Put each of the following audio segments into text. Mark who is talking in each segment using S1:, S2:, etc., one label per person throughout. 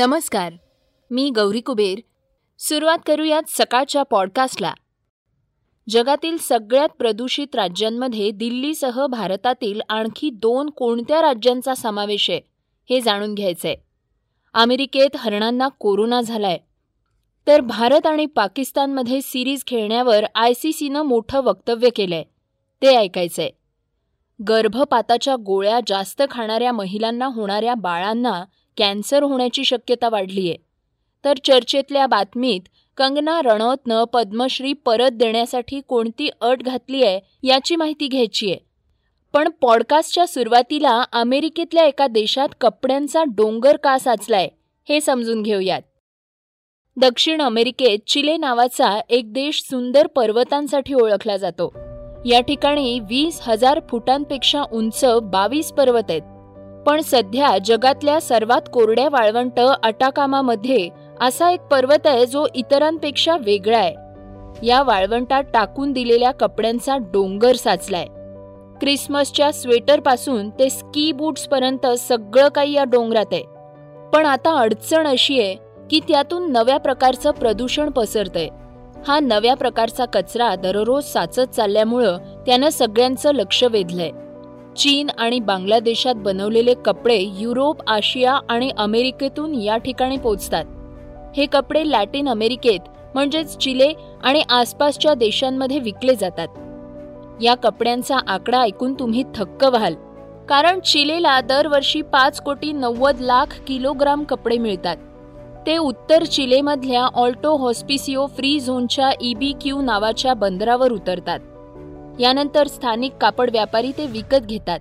S1: नमस्कार मी गौरी कुबेर. सुरुवात करूयात सकाळच्या पॉडकास्टला जगातील सगळ्यात प्रदूषित राज्यांमध्ये दिल्लीसह भारतातील आणखी दोन कोणत्या राज्यांचा समावेश आहे हे जाणून घ्यायचंय. अमेरिकेत हरणांना कोरोना झालाय. तर भारत आणि पाकिस्तानमध्ये सिरीज खेळण्यावर आय सी सीनं मोठं वक्तव्य केलंय ते ऐकायचंय. गर्भपाताच्या गोळ्या जास्त खाणाऱ्या महिलांना होणाऱ्या बाळांना कॅन्सर होण्याची शक्यता वाढलीय. तर चर्चेतल्या बातमीत कंगना रणौतनं पद्मश्री परत देण्यासाठी कोणती अट घातली आहे याची माहिती घ्यायची आहे पण पॉडकास्टच्या सुरुवातीला अमेरिकेतल्या एका देशात कपड्यांचा डोंगर का साचलाय हे समजून घेऊयात. दक्षिण अमेरिकेत चिले नावाचा एक देश सुंदर पर्वतांसाठी ओळखला जातो. या ठिकाणी वीस हजार फुटांपेक्षा उंच बावीस पर्वत आहेत. पण सध्या जगातल्या सर्वात कोरड्या वाळवंट अटाकामामध्ये असा एक पर्वत आहे जो इतरांपेक्षा वेगळा आहे. या वाळवंटात टाकून दिलेल्या कपड्यांचा डोंगर साचलाय. क्रिसमसच्या स्वेटरपासून ते स्की बूट्सपर्यंत सगळं काही या डोंगरात आहे. पण आता अडचण अशी आहे की त्यातून नव्या प्रकारचं प्रदूषण पसरतंय. हा नव्या प्रकारचा कचरा दररोज साचत चालल्यामुळं त्यानं सगळ्यांचं लक्ष वेधलंय. चीन आणि बांगलादेशात बनवलेले कपडे युरोप आशिया आणि अमेरिकेतून या ठिकाणी पोचतात. हे कपडे लॅटिन अमेरिकेत म्हणजेच चिले आणि आसपासच्या देशांमध्ये विकले जातात. या कपड्यांचा आकडा ऐकून तुम्ही थक्क व्हाल. कारण चिलेला दरवर्षी पाच कोटी नव्वद लाख किलोग्राम कपडे मिळतात. ते उत्तर चिलेमधल्या ऑल्टो हॉस्पिसिओ फ्री झोनच्या ईबी क्यू नावाच्या बंदरावर उतरतात. यानंतर स्थानिक कापड व्यापारी ते विकत घेतात.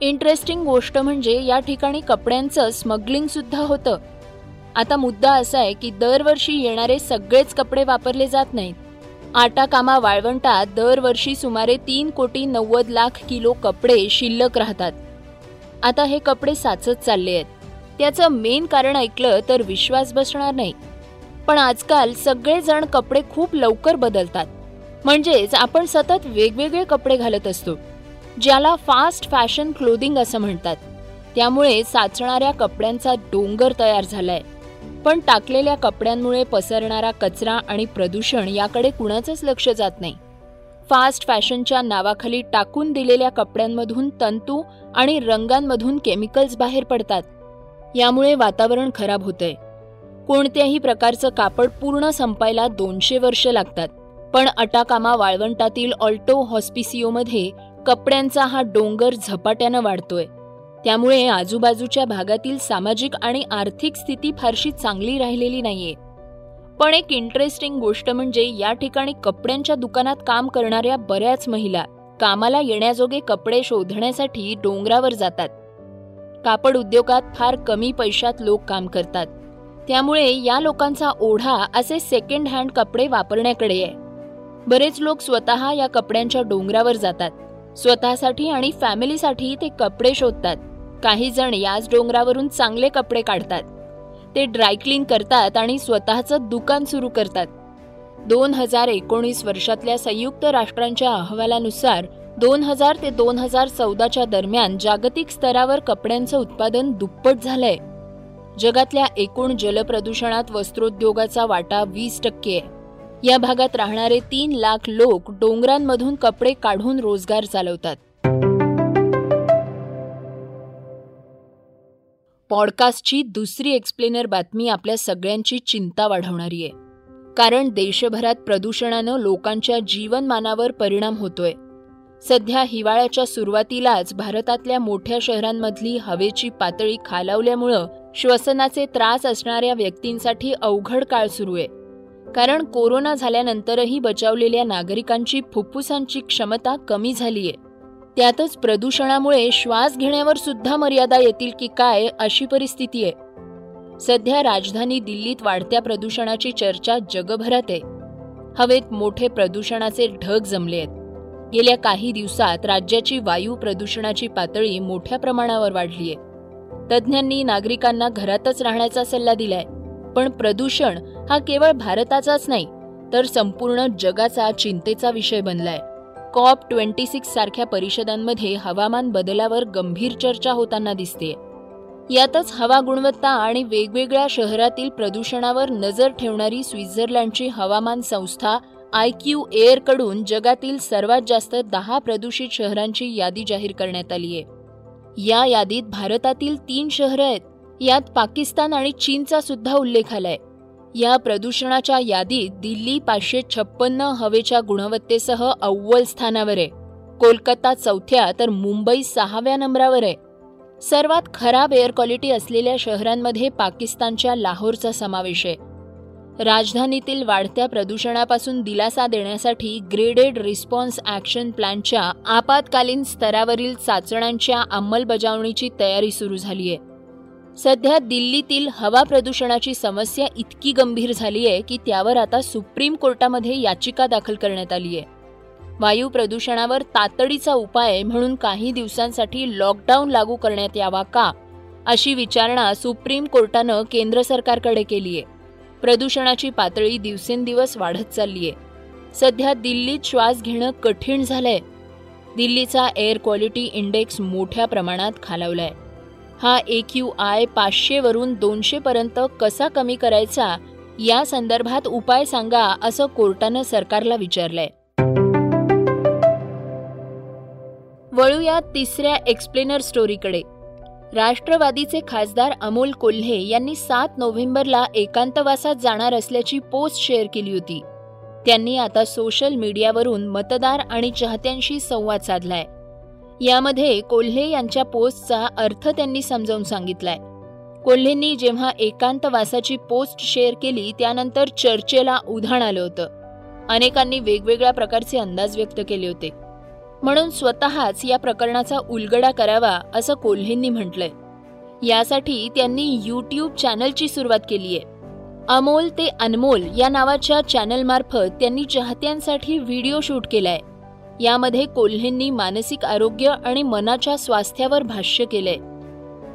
S1: इंटरेस्टिंग गोष्ट म्हणजे या ठिकाणी कपड्यांचं स्मगलिंग सुद्धा होतं. आता मुद्दा असा आहे की दरवर्षी येणारे सगळेच कपडे वापरले जात नाहीत. आटा कामा वाळवंटात दरवर्षी सुमारे तीन कोटी नव्वद लाख किलो कपडे शिल्लक राहतात. आता हे कपडे साचत चालले आहेत. त्याचं मेन कारण ऐकलं तर विश्वास बसणार नाही. पण आजकाल सगळेजण कपडे खूप लवकर बदलतात. म्हणजेच आपण सतत वेगवेगळे कपडे घालत असतो ज्याला फास्ट फॅशन क्लोदिंग असं म्हणतात. त्यामुळे साचणाऱ्या कपड्यांचा डोंगर तयार झालाय. पण टाकलेल्या कपड्यांमुळे पसरणारा कचरा आणि प्रदूषण याकडे कुणाचंच लक्ष जात नाही. फास्ट फॅशनच्या नावाखाली टाकून दिलेल्या कपड्यांमधून तंतू आणि रंगांमधून केमिकल्स बाहेर पडतात. यामुळे वातावरण खराब होतंय. कोणत्याही प्रकारचं कापड पूर्ण संपायला दोनशे वर्ष लागतात. पण अटाकामा वाळवंटातील ऑल्टो हॉस्पिसिओमध्ये कपड्यांचा हा डोंगर झपाट्यानं वाढतोय. त्यामुळे आजूबाजूच्या भागातील सामाजिक आणि आर्थिक स्थिती फारशी चांगली राहिलेली नाहीये. पण एक इंटरेस्टिंग गोष्ट म्हणजे या ठिकाणी कपड्यांच्या दुकानात काम करणाऱ्या बऱ्याच महिला कामाला येण्याजोगे कपडे शोधण्यासाठी डोंगरावर जातात. कापड उद्योगात फार कमी पैशात लोक काम करतात. त्यामुळे या लोकांचा ओढा असे सेकंड हँड कपडे वापरण्याकडे आहे. बरेच लोक स्वतः या कपड्यांच्या डोंगरावर जातात. स्वतःसाठी आणि फॅमिलीसाठी ते कपडे शोधतात. काही जण याच डोंगरावरून चांगले कपडे काढतात. ते ड्रायक्लीन करतात आणि स्वतःचं दुकान सुरू करतात. दोन हजार एकोणीस वर्षातल्या संयुक्त राष्ट्रांच्या अहवालानुसार दोन हजार ते दोन हजार चौदाच्या दरम्यान जागतिक स्तरावर कपड्यांचं उत्पादन दुप्पट झालंय. जगातल्या एकूण जलप्रदूषणात वस्त्रोद्योगाचा वाटा वीस टक्के आहे. या भागात राहणारे तीन लाख लोक डोंगरांमधून कपडे काढून रोजगार चालवतात. पॉडकास्टची दुसरी एक्सप्लेनर बातमी आपल्या सगळ्यांची चिंता वाढवणारी आहे. कारण देशभरात प्रदूषणानं लोकांच्या जीवनमानावर परिणाम होतोय. सध्या हिवाळ्याच्या सुरुवातीलाच भारतातल्या मोठ्या शहरांमधली हवेची पातळी खालावल्यामुळं श्वसनाचे त्रास असणाऱ्या व्यक्तींसाठी अवघड काळ सुरू आहे. कारण कोरोना झाल्यानंतरही बचावलेल्या नागरिकांची फुफ्फुसांची क्षमता कमी झालीय. त्यातच प्रदूषणामुळे श्वास घेण्यावर सुद्धा मर्यादा येतील की काय अशी परिस्थिती आहे. सध्या राजधानी दिल्लीत वाढत्या प्रदूषणाची चर्चा जगभरात आहे. हवेत मोठे प्रदूषणाचे ढग जमले आहेत. गेल्या काही दिवसात राज्याची वायू प्रदूषणाची पातळी मोठ्या प्रमाणावर वाढली आहे तज्ज्ञांनी नागरिकांना घरातच राहण्याचा सल्ला दिलाय पण प्रदूषण हा केवळ भारताचाच नाही तर संपूर्ण जगाचा चिंतेचा विषय बनलाय. कॉप ट्वेंटी सिक्स सारख्या परिषदांमध्ये हवामान बदलावर गंभीर चर्चा होताना दिसते यातच हवा गुणवत्ता आणि वेगवेगळ्या शहरातील प्रदूषणावर नजर ठेवणारी स्वित्झर्लंडची हवामान संस्था आय क्यू एअरकडून जगातील सर्वात जास्त दहा प्रदूषित शहरांची यादी जाहीर करण्यात आली आहे. या यादीत भारतातील तीन शहरं आहेत यात पाकिस्तान आणि चीनचा सुद्धा उल्लेख आलाय. या प्रदूषणाच्या यादीत दिल्ली पाचशे छप्पन्न हवेच्या गुणवत्तेसह अव्वल स्थानावर आहे. कोलकाता चौथ्या तर मुंबई सहाव्या नंबरावर आहे. सर्वात खराब एअर क्वालिटी असलेल्या शहरांमध्ये पाकिस्तानच्या लाहोरचा समावेश आहे. राजधानीतील वाढत्या प्रदूषणापासून दिलासा देण्यासाठी ग्रेडेड रिस्पॉन्स ॲक्शन प्लॅनच्या आपत्कालीन स्तरावरील चाचण्यांच्या अंमलबजावणीची तयारी सुरू झाली आहे. सध्या दिल्लीतील हवा प्रदूषणाची समस्या इतकी गंभीर झाली आहे की त्यावर आता सुप्रीम कोर्टामध्ये याचिका दाखल करण्यात आली आहे वायू प्रदूषणावर तातडीचा उपाय म्हणून काही दिवसांसाठी लॉकडाऊन लागू करण्यात यावा का अशी विचारणा सुप्रीम कोर्टानं केंद्र सरकारकडे केली आहे प्रदूषणाची पातळी दिवसेंदिवस वाढत चालली आहे सध्या दिल्लीत श्वास घेणं कठीण झालंय. दिल्लीचा एअर क्वालिटी इंडेक्स मोठ्या प्रमाणात खालावलाय. हा ए क्यू आय पाचशेवरून दोनशेपर्यंत कसा कमी करायचा? या संदर्भात उपाय सांगा असं कोर्टानं सरकारला विचारलंय. वळूया तिसऱ्या एक्सप्लेनर स्टोरीकडे. राष्ट्रवादीचे खासदार अमोल कोल्हे यांनी सात नोव्हेंबरला एकांतवासात जाणार असल्याची पोस्ट शेअर केली होती. त्यांनी आता सोशल मीडियावरून मतदार आणि चाहत्यांशी संवाद साधलाय. यामध्ये कोल्हे यांच्या पोस्टचा अर्थ त्यांनी समजावून सांगितलाय. कोल्हेंनी जेव्हा एकांतवासाची पोस्ट शेअर केली त्यानंतर चर्चेला उधाण आलं होतं. अनेकांनी वेगवेगळ्या प्रकारचे अंदाज व्यक्त केले होते. म्हणून स्वतःच या प्रकरणाचा उलगडा करावा असं कोल्हेंनी म्हटलंय. यासाठी त्यांनी यूट्यूब चॅनलची सुरुवात केली आहे अमोल ते अनमोल या नावाच्या चॅनलमार्फत त्यांनी चाहत्यांसाठी व्हिडिओ शूट केलाय. यामध्ये कोल्हेंनी मानसिक आरोग्य आणि मनाच्या स्वास्थ्यावर भाष्य केलंय.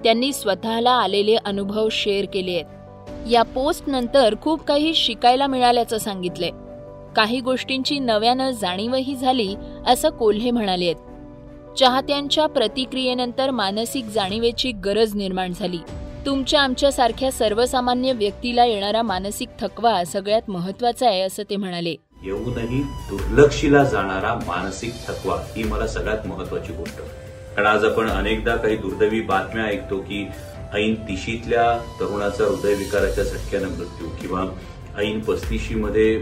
S1: त्यांनी स्वतःला आलेले अनुभव शेअर केले आहेत. या पोस्ट नंतर खूप काही शिकायला मिळाल्याचं सांगितलंय. काही गोष्टींची नव्यानं जाणीवही झाली असं कोल्हे म्हणाले आहेत. चाहत्यांच्या प्रतिक्रियेनंतर मानसिक जाणीवेची गरज निर्माण झाली. तुमच्या आमच्यासारख्या सर्वसामान्य व्यक्तीला येणारा मानसिक थकवा सगळ्यात महत्त्वाचा आहे असं ते म्हणाले.
S2: येऊनही दुर्लक्षीला जाणारा मानसिक थकवा ही मला सगळ्यात महत्वाची गोष्ट. कारण आज आपण अनेकदा काही दुर्दैवी बातम्या ऐकतो की ऐन तिशीतल्या तरुणाचा हृदयविकाराच्या झटक्यानं मृत्यू किंवा ऐन पस्तीशी मध्ये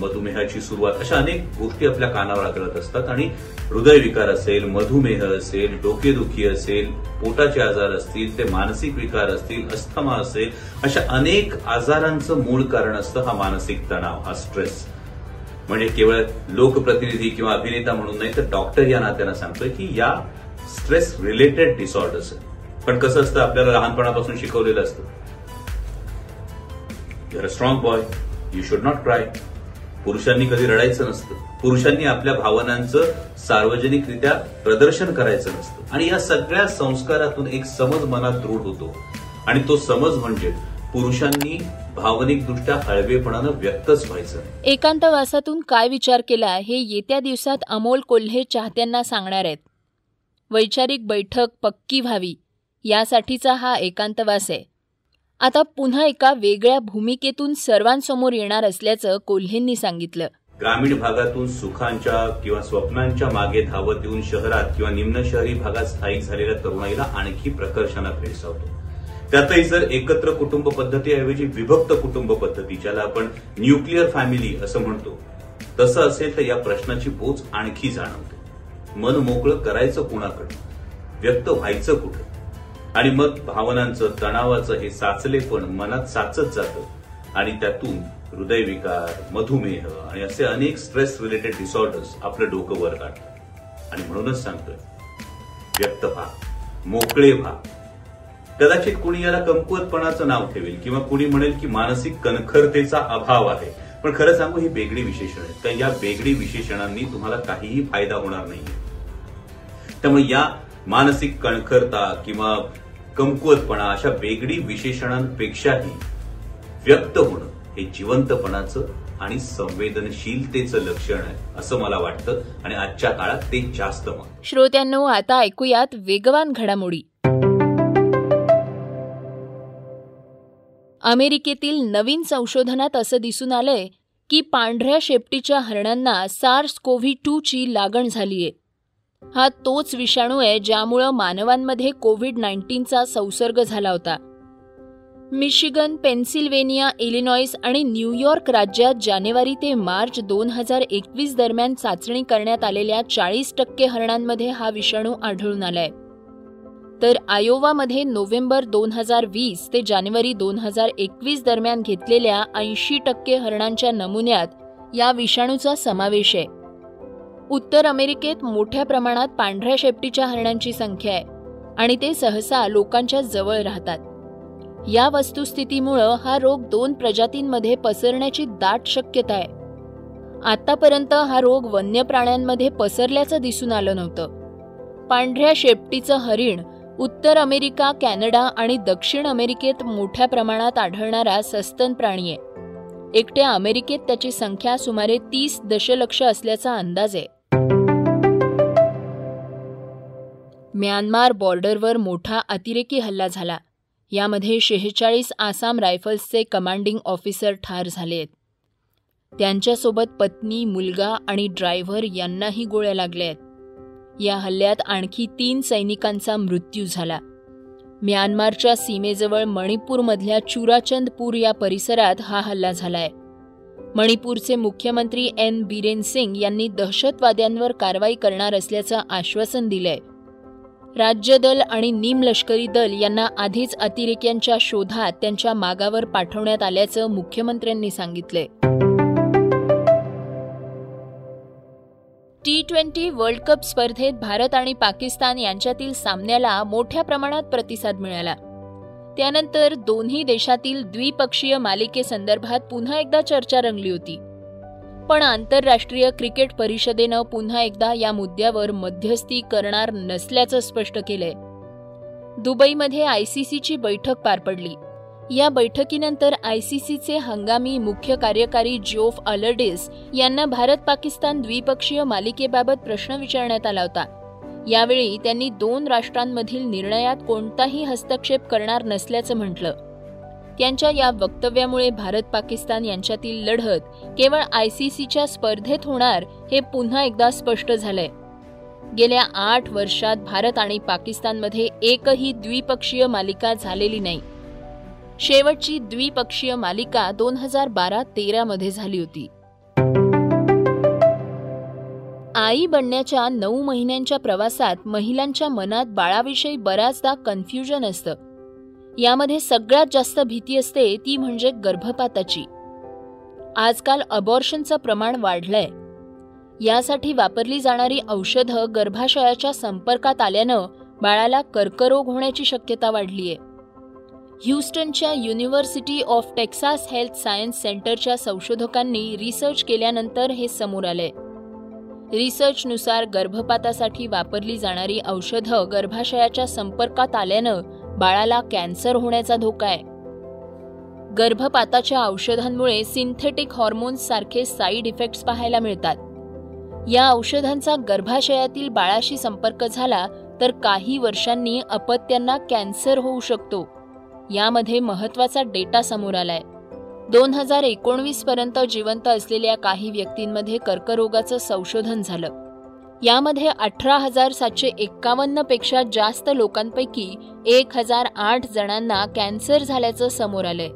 S2: मधुमेहाची सुरुवात अशा अनेक गोष्टी आपल्या कानावर आदळत असतात आणि हृदयविकार असेल मधुमेह असेल डोकेदुखी असेल पोटाचे आजार असतील ते मानसिक विकार असतील अस्थमा असेल अशा अनेक आजारांचं मूळ कारण असतं हा मानसिक तणाव हा स्ट्रेस म्हणजे केवळ लोकप्रतिनिधी किंवा अभिनेता म्हणून नाही तर डॉक्टर या नात्यानं सांगतोय की या स्ट्रेस रिलेटेड डिसऑर्डर्स पण कसं असतं आपल्याला लहानपणापासून शिकवलेलं असतं. Your a strong boy you should not cry पुरुषांनी कधी रडायचं नसतं. पुरुषांनी आपल्या भावनांचं सार्वजनिकरित्या प्रदर्शन करायचं नसतं. आणि या सगळ्या संस्कारातून एक समज मनात दृढ होतो. आणि तो समज म्हणजे पुरुषांनी भावनिकदृष्ट्या हळवेपणानं व्यक्तच व्हायचं.
S1: एकांतवासातून काय विचार केला हे येत्या दिवसात अमोल कोल्हे चाहत्यांना सांगणार आहेत. वैचारिक बैठक पक्की व्हावी यासाठीचा हा एकांतवास आहे. आता पुन्हा एका वेगळ्या भूमिकेतून सर्वांसमोर येणार असल्याचं कोल्हेंनी सांगितलं.
S2: ग्रामीण भागातून सुखांच्या किंवा स्वप्नांच्या मागे धावत येऊन शहरात किंवा निम्न शहरी भागात स्थायिक झालेल्या तरुणाईला आणखी प्रकर्षानं भेडसावतो त्यातही जर एकत्र कुटुंब पद्धतीऐवजी विभक्त कुटुंब पद्धती ज्याला आपण न्यूक्लिअर फॅमिली असं म्हणतो तसं असेल तर या प्रश्नाची बोच आणखी जाणवते. मन मोकळं करायचं कुणाकडे? व्यक्त व्हायचं कुठं? आणि मग भावनांचं तणावाचं हे साचलेपण मनात साचत जातं. आणि त्यातून हृदयविकार मधुमेह आणि असे अनेक स्ट्रेस रिलेटेड डिसऑर्डर्स आपलं डोकं वर काढतात आणि म्हणूनच सांगतोय व्यक्त व्हा मोकळे व्हा. कदाचित कुणी याला कमकुवतपणाचं नाव ठेवेल किंवा कुणी म्हणेल की मानसिक कणखरतेचा अभाव आहे. पण खरं सांगू ही बेगडी विशेषण आहेत. तर या बेगडी विशेषणांनी तुम्हाला काहीही फायदा होणार नाही त्यामुळे या मानसिक कणखरता किंवा कमकुवतपणा अशा वेगळी विशेषणांपेक्षाही व्यक्त होणं हे जिवंतपणाचं आणि संवेदनशीलतेचं लक्षण आहे असं मला वाटतं. आणि आजच्या काळात ते जास्त मग
S1: श्रोत्यांनो आता ऐकूयात वेगवान घडामोडी. अमेरिकेतील नवीन संशोधनात असं दिसून आलंय की पांढऱ्या शेपटीच्या हरणांना सार्स कोव्ही टूची लागण झालीये हा तोच विषाणू आहे ज्यामुळं मानवांमध्ये कोविड नाईन्टीनचा संसर्ग झाला होता. मिशिगन पेन्सिल्वेनिया इलिनॉईस आणि न्यूयॉर्क राज्यात जानेवारी ते मार्च दोन हजार एकवीस दरम्यान चाचणी करण्यात आलेल्या चाळीस टक्के हरणांमध्ये हा विषाणू आढळून आलाय. तर आयोवामध्ये नोव्हेंबर दोन हजार वीस ते जानेवारी दोन हजार एकवीस दरम्यान घेतलेल्या ऐंशी टक्के हरणांच्या नमुन्यात या विषाणूचा समावेश आहे. उत्तर अमेरिकेत मोठ्या प्रमाणात पांढऱ्या शेपटीच्या हरणांची संख्या आहे आणि ते सहसा लोकांच्या जवळ राहतात. या वस्तुस्थितीमुळं हा रोग दोन प्रजातींमध्ये पसरण्याची दाट शक्यता आहे. आतापर्यंत हा रोग वन्य प्राण्यांमध्ये पसरल्याचं दिसून आलं नव्हतं. पांढऱ्या शेपटीचं हरिण उत्तर अमेरिका कॅनडा आणि दक्षिण अमेरिकेत मोठ्या प्रमाणात आढळणारा सस्तन प्राणी आहे. एकट्या अमेरिकेत त्याची संख्या सुमारे तीस दशलक्ष असल्याचा अंदाज आहे. म्यानमार बॉर्डरवर मोठा अतिरेकी हल्ला झाला. यामध्ये शेहेचाळीस आसाम रायफल्सचे कमांडिंग ऑफिसर ठार झाले आहेत. त्यांच्यासोबत पत्नी मुलगा आणि ड्रायव्हर यांनाही गोळ्या लागल्या आहेत. या हल्ल्यात आणखी तीन सैनिकांचा मृत्यू झाला. म्यानमारच्या सीमेजवळ मणिपूरमधल्या चुराचंदपूर या परिसरात हा हल्ला झालाय. मणिपूरचे मुख्यमंत्री एन. बिरेन सिंग यांनी दहशतवाद्यांवर कारवाई करणार असल्याचं आश्वासन दिलंय. राज्य दल आणि निमलष्करी दल यांना आधीच अतिरेक्यांच्या शोधात त्यांच्या मागावर पाठवण्यात आल्याचं मुख्यमंत्र्यांनी सांगितलंय. टी ट्वेंटी वर्ल्ड कप स्पर्धेत भारत आणि पाकिस्तान यांच्यातील सामन्याला मोठ्या प्रमाणात प्रतिसाद मिळाला. त्यानंतर दोन्ही देशातील द्विपक्षीय मालिकेसंदर्भात पुन्हा एकदा चर्चा रंगली होती. पण आंतरराष्ट्रीय क्रिकेट परिषदेनं पुन्हा एकदा या मुद्द्यावर मध्यस्थी करणार नसल्याचं स्पष्ट केलंय. दुबईमध्ये आयसीसीची बैठक पार पडली. या बैठकीनंतर आय सी सीचे हंगामी मुख्य कार्यकारी जोफ अलर्डिस यांना भारत पाकिस्तान द्विपक्षीय मालिकेबाबत प्रश्न विचारण्यात आला होता. यावेळी त्यांनी दोन राष्ट्रांमधील निर्णयात कोणताही हस्तक्षेप करणार नसल्याचं म्हटलं. त्यांच्या या वक्तव्यामुळे भारत पाकिस्तान यांच्यातील लढत केवळ आय सी सीच्या स्पर्धेत होणार हे पुन्हा एकदा स्पष्ट झालंय. गेल्या आठ वर्षात भारत आणि पाकिस्तानमध्ये एकही द्विपक्षीय मालिका झालेली नाही. शेवटची द्विपक्षीय मालिका दोन हजार बारा तेरा मध्ये झाली होती. आई बनण्याच्या नऊ महिन्यांच्या प्रवासात महिलांच्या मनात बाळाविषयी बऱ्याचदा कन्फ्युजन असतं. यामध्ये सगळ्यात जास्त भीती असते ती म्हणजे गर्भपाताची. आजकाल अबॉर्शनचं प्रमाण वाढलंय. यासाठी वापरली जाणारी औषधं गर्भाशयाच्या संपर्कात आल्यानं बाळाला कर्करोग होण्याची शक्यता वाढलीय. ह्युस्टनच्या university of Texas health science सेंटरच्या संशोधकांनी रिसर्च केल्यानंतर हे समोर आलंय रिसर्चनुसार गर्भपातासाठी वापरली जाणारी औषधं गर्भाशयाच्या संपर्कात आल्यानं बाळाला कॅन्सर होण्याचा धोका आहे. गर्भपाताच्या औषधांमुळे सिंथेटिक हॉर्मोन्स सारखे साईड इफेक्ट्स पाहायला मिळतात. या औषधांचा गर्भाशयातील बाळाशी संपर्क झाला तर काही वर्षांनी अपत्यांना कॅन्सर होऊ शकतो. यामध्ये महत्त्वाचा डेटा समोर आलाय. दोन हजार एकोणवीस पर्यंत जिवंत असलेल्या काही व्यक्तींमध्ये कर्करोगाचं संशोधन झालं. यामध्ये अठरा हजार सातशे एक्कावन्नपेक्षा जास्त लोकांपैकी एक हजार आठ जणांना कॅन्सर झाल्याचं समोर आलंय.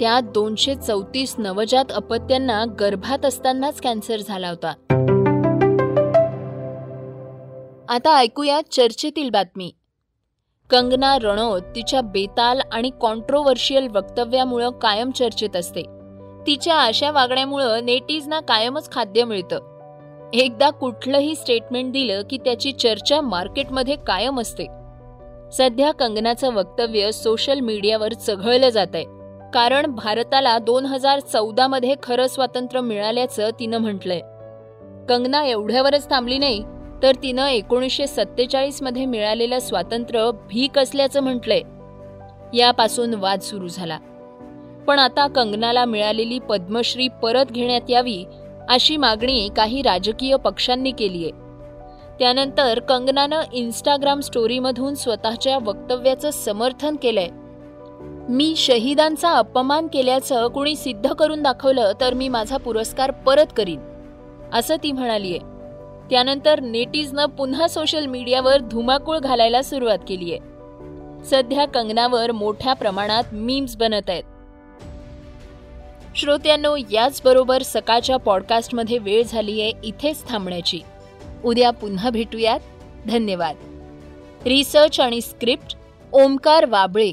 S1: त्यात दोनशे चौतीस नवजात अपत्यांना गर्भात असतानाच कॅन्सर झाला होता. आता ऐकूया चर्चेतील बातमी. कंगना रणौत तिच्या बेताल आणि कॉन्ट्रोवर्शियल वक्तव्यामुळं कायम चर्चेत असते. तिच्या अशा वागण्यामुळं नेटीजना कायमच खाद्य मिळतं. एकदा कुठलंही स्टेटमेंट दिलं की त्याची चर्चा मार्केटमध्ये कायम असते. सध्या कंगनाचं वक्तव्य सोशल मीडियावर चघळलं जात आहे कारण भारताला दोन हजार चौदामध्ये खरं स्वातंत्र्य मिळाल्याचं तिनं म्हटलंय. कंगना एवढ्यावरच थांबली नाही तर तिनं एकोणीसशे सत्तेचाळीसमध्ये मिळालेलं स्वातंत्र्य भीक असल्याचं म्हटलंय. यापासून वाद सुरू झाला. पण आता कंगनाला मिळालेली पद्मश्री परत घेण्यात यावी अशी मागणी काही राजकीय पक्षांनी केली आहे. त्यानंतर कंगनानं इन्स्टाग्राम स्टोरीमधून स्वतःच्या वक्तव्याचं समर्थन केलंय. मी शहीदांचा अपमान केल्याचं कुणी सिद्ध करून दाखवलं तर मी माझा पुरस्कार परत करीन असं ती म्हणालीये. त्यानंतर नेटीजनं पुन्हा सोशल मीडियावर धुमाकूळ घालायला सुरुवात केली आहे. सध्या कंगनावर मोठ्या प्रमाणात मीम्स बनत आहेत. श्रोत्यांनो याचबरोबर सकाळच्या पॉडकास्टमध्ये वेळ झाली आहे इथेच थांबण्याची. उद्या पुन्हा भेटूयात. धन्यवाद. रिसर्च आणि स्क्रिप्ट ओमकार वाबळे.